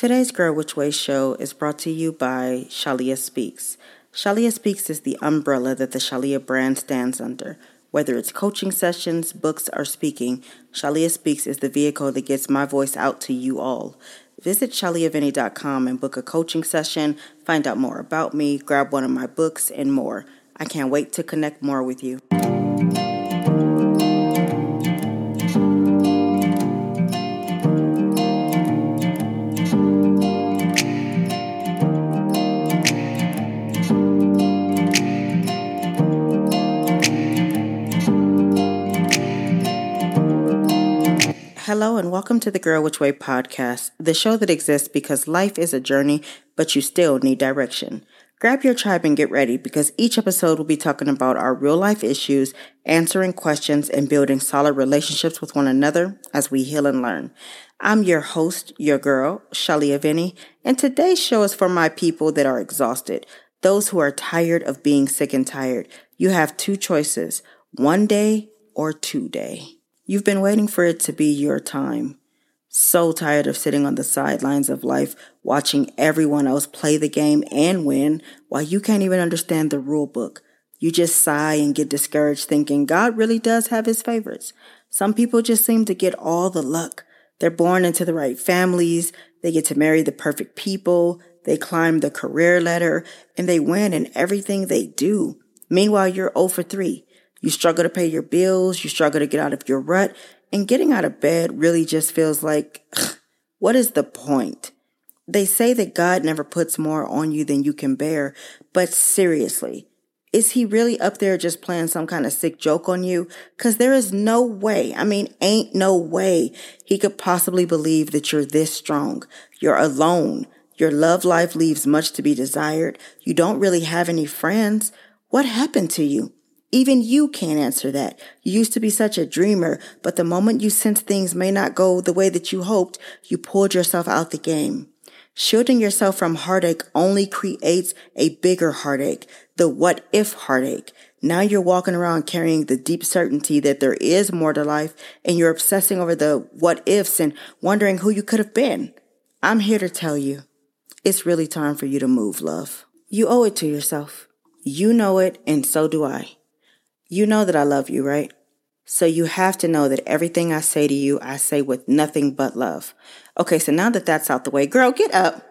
Today's Girl Which Way show is brought to you by Shalia Speaks. Shalia Speaks is the umbrella that the Shalia brand stands under. Whether it's coaching sessions, books, or speaking, Shalia Speaks is the vehicle that gets my voice out to you all. Visit shaliavinny.com and book a coaching session, find out more about me, grab one of my books, and more. I can't wait to connect more with you. Hello, and welcome to the Girl Which Way podcast, the show that exists because life is a journey, but you still need direction. Grab your tribe and get ready because each episode will be talking about our real life issues, answering questions, and building solid relationships with one another as we heal and learn. I'm your host, your girl, Shalia Vinny, and today's show is for my people that are exhausted, those who are tired of being sick and tired. You have two choices one day or two day. You've been waiting for it to be your time. So tired of sitting on the sidelines of life, watching everyone else play the game and win while you can't even understand the rule book. You just sigh and get discouraged thinking God really does have his favorites. Some people just seem to get all the luck. They're born into the right families. They get to marry the perfect people. They climb the career ladder and they win in everything they do. Meanwhile, you're 0 for 3. You struggle to pay your bills, you struggle to get out of your rut, and getting out of bed really just feels like, what is the point? They say that God never puts more on you than you can bear, but seriously, is he really up there just playing some kind of sick joke on you? Cause there is no way, I mean, ain't no way he could possibly believe that you're this strong. You're alone. Your love life leaves much to be desired. You don't really have any friends. What happened to you? Even you can't answer that. You used to be such a dreamer, but the moment you sense things may not go the way that you hoped, you pulled yourself out the game. Shielding yourself from heartache only creates a bigger heartache, the what if heartache. Now you're walking around carrying the deep certainty that there is more to life and you're obsessing over the what ifs and wondering who you could have been. I'm here to tell you, it's really time for you to move, love. You owe it to yourself. You know it, and so do I. You know that I love you, right? So you have to know that everything I say to you, I say with nothing but love. Okay, so now that that's out the way, girl, get up.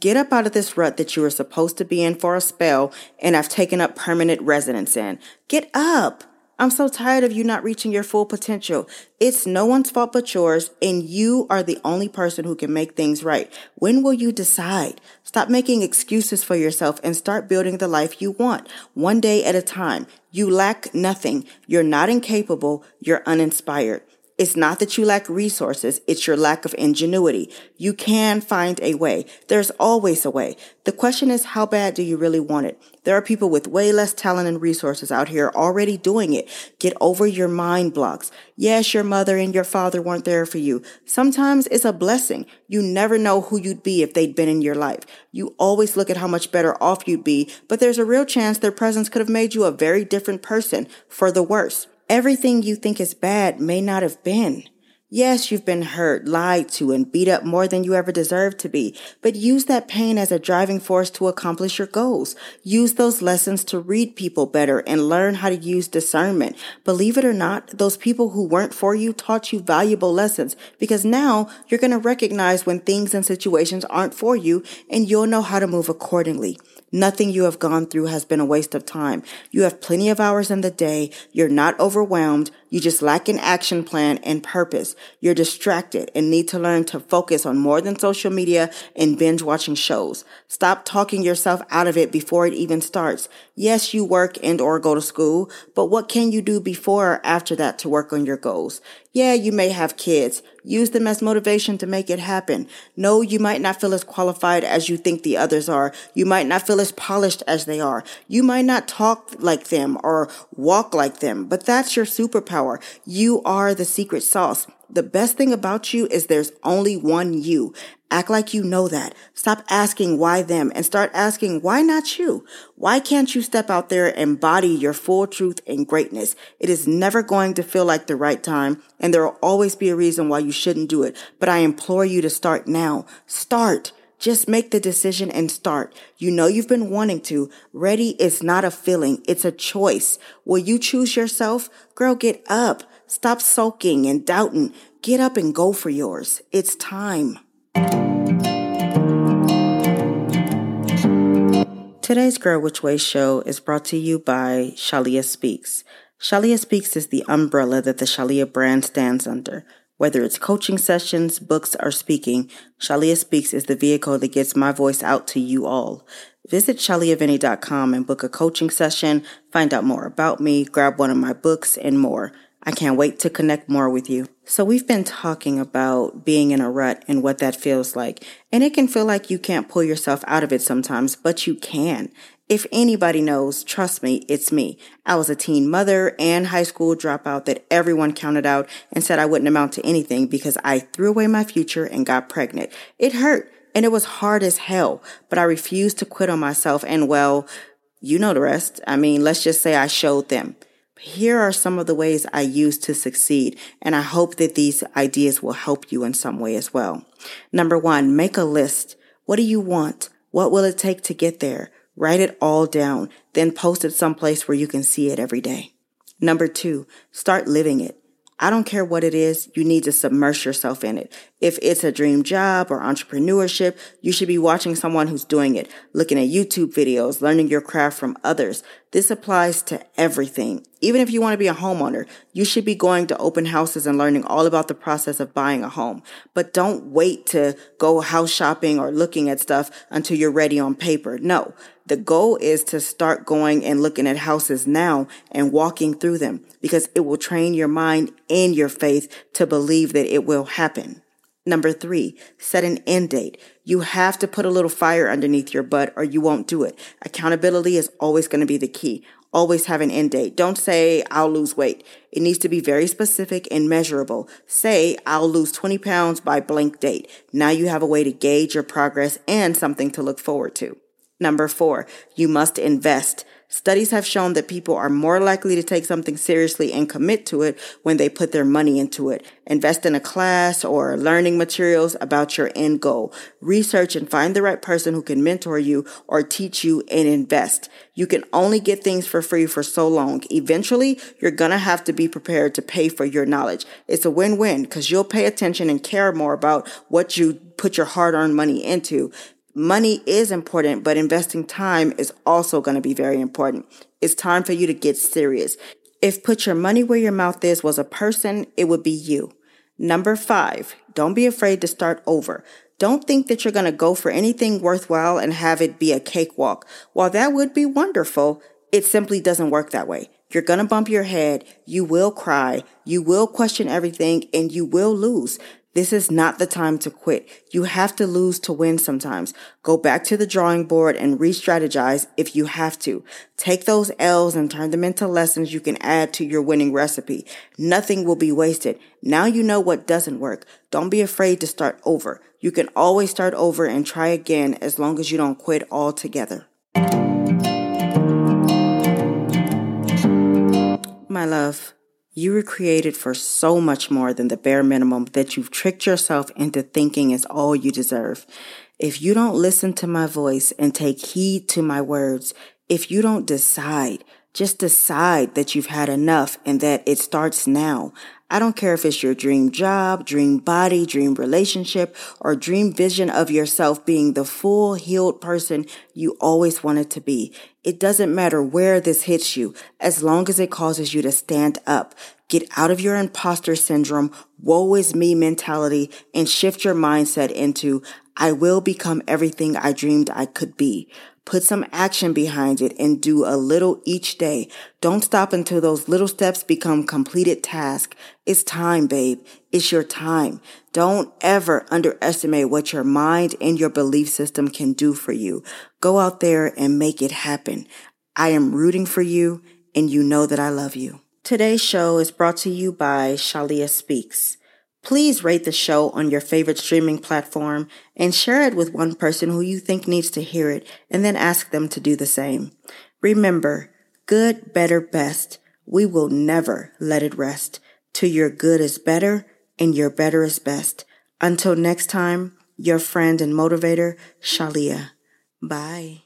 Get up out of this rut that you were supposed to be in for a spell and I've taken up permanent residence in. Get up. I'm so tired of you not reaching your full potential. It's no one's fault but yours, and you are the only person who can make things right. When will you decide? Stop making excuses for yourself and start building the life you want, one day at a time. You lack nothing. You're not incapable. You're uninspired. It's not that you lack resources, it's your lack of ingenuity. You can find a way. There's always a way. The question is, how bad do you really want it? There are people with way less talent and resources out here already doing it. Get over your mind blocks. Yes, your mother and your father weren't there for you. Sometimes it's a blessing. You never know who you'd be if they'd been in your life. You always look at how much better off you'd be, but there's a real chance their presence could have made you a very different person for the worse. Everything you think is bad may not have been. Yes, you've been hurt, lied to, and beat up more than you ever deserved to be, but use that pain as a driving force to accomplish your goals. Use those lessons to read people better and learn how to use discernment. Believe it or not, those people who weren't for you taught you valuable lessons because now you're going to recognize when things and situations aren't for you and you'll know how to move accordingly. Nothing you have gone through has been a waste of time. You have plenty of hours in the day. You're not overwhelmed. You just lack an action plan and purpose. You're distracted and need to learn to focus on more than social media and binge watching shows. Stop talking yourself out of it before it even starts. Yes, you work and or go to school, but what can you do before or after that to work on your goals? Yeah, you may have kids. Use them as motivation to make it happen. No, you might not feel as qualified as you think the others are. You might not feel as polished as they are. You might not talk like them or walk like them, but that's your superpower. You are the secret sauce. The best thing about you is there's only one you. Act like you know that. Stop asking why them and start asking why not you? Why can't you step out there and embody your full truth and greatness? It is never going to feel like the right time and there will always be a reason why you shouldn't do it. But I implore you to start now. Start. Just make the decision and start. You know you've been wanting to. Ready is not a feeling. It's a choice. Will you choose yourself? Girl, get up. Stop sulking and doubting. Get up and go for yours. It's time. Today's Girl Which Way show is brought to you by Shalia Speaks. Shalia Speaks is the umbrella that the Shalia brand stands under. Whether it's coaching sessions, books, or speaking, Shalia Speaks is the vehicle that gets my voice out to you all. Visit shaliavinny.com and book a coaching session, find out more about me, grab one of my books, and more. I can't wait to connect more with you. So we've been talking about being in a rut and what that feels like. And it can feel like you can't pull yourself out of it sometimes, but you can. If anybody knows, trust me, it's me. I was a teen mother and high school dropout that everyone counted out and said I wouldn't amount to anything because I threw away my future and got pregnant. It hurt and it was hard as hell, but I refused to quit on myself and well, you know the rest. I mean, let's just say I showed them. Here are some of the ways I used to succeed, and I hope that these ideas will help you in some way as well. Number one, make a list. What do you want? What will it take to get there? Write it all down, then post it someplace where you can see it every day. Number two, start living it. I don't care what it is, you need to submerge yourself in it. If it's a dream job or entrepreneurship, you should be watching someone who's doing it, looking at YouTube videos, learning your craft from others. This applies to everything. Even if you want to be a homeowner, you should be going to open houses and learning all about the process of buying a home. But don't wait to go house shopping or looking at stuff until you're ready on paper. No, the goal is to start going and looking at houses now and walking through them because it will train your mind and your faith to believe that it will happen. Number three, set an end date. You have to put a little fire underneath your butt or you won't do it. Accountability is always going to be the key. Always have an end date. Don't say, I'll lose weight. It needs to be very specific and measurable. Say, I'll lose 20 pounds by blank date. Now you have a way to gauge your progress and something to look forward to. Number four, you must invest. Studies have shown that people are more likely to take something seriously and commit to it when they put their money into it. Invest in a class or learning materials about your end goal. Research and find the right person who can mentor you or teach you and invest. You can only get things for free for so long. Eventually, you're gonna have to be prepared to pay for your knowledge. It's a win-win because you'll pay attention and care more about what you put your hard-earned money into money is important, but investing time is also going to be very important. It's time for you to get serious. If put your money where your mouth is was a person, it would be you. Number five, don't be afraid to start over. Don't think that you're going to go for anything worthwhile and have it be a cakewalk. While that would be wonderful, it simply doesn't work that way. You're going to bump your head. You will cry. You will question everything and you will lose. This is not the time to quit. You have to lose to win sometimes. Go back to the drawing board and re-strategize if you have to. Take those L's and turn them into lessons you can add to your winning recipe. Nothing will be wasted. Now you know what doesn't work. Don't be afraid to start over. You can always start over and try again as long as you don't quit altogether. My love. You were created for so much more than the bare minimum that you've tricked yourself into thinking is all you deserve. If you don't listen to my voice and take heed to my words, if you don't decide, just decide that you've had enough and that it starts now. I don't care if it's your dream job, dream body, dream relationship, or dream vision of yourself being the full healed person you always wanted to be. It doesn't matter where this hits you, as long as it causes you to stand up, get out of your imposter syndrome, woe is me mentality, and shift your mindset into, I will become everything I dreamed I could be. Put some action behind it and do a little each day. Don't stop until those little steps become completed tasks. It's time, babe. It's your time. Don't ever underestimate what your mind and your belief system can do for you. Go out there and make it happen. I am rooting for you and you know that I love you. Today's show is brought to you by Shalia Speaks. Please rate the show on your favorite streaming platform and share it with one person who you think needs to hear it and then ask them to do the same. Remember, good, better, best. We will never let it rest. till your good is better and your better is best. Until next time, your friend and motivator, Shalia. Bye.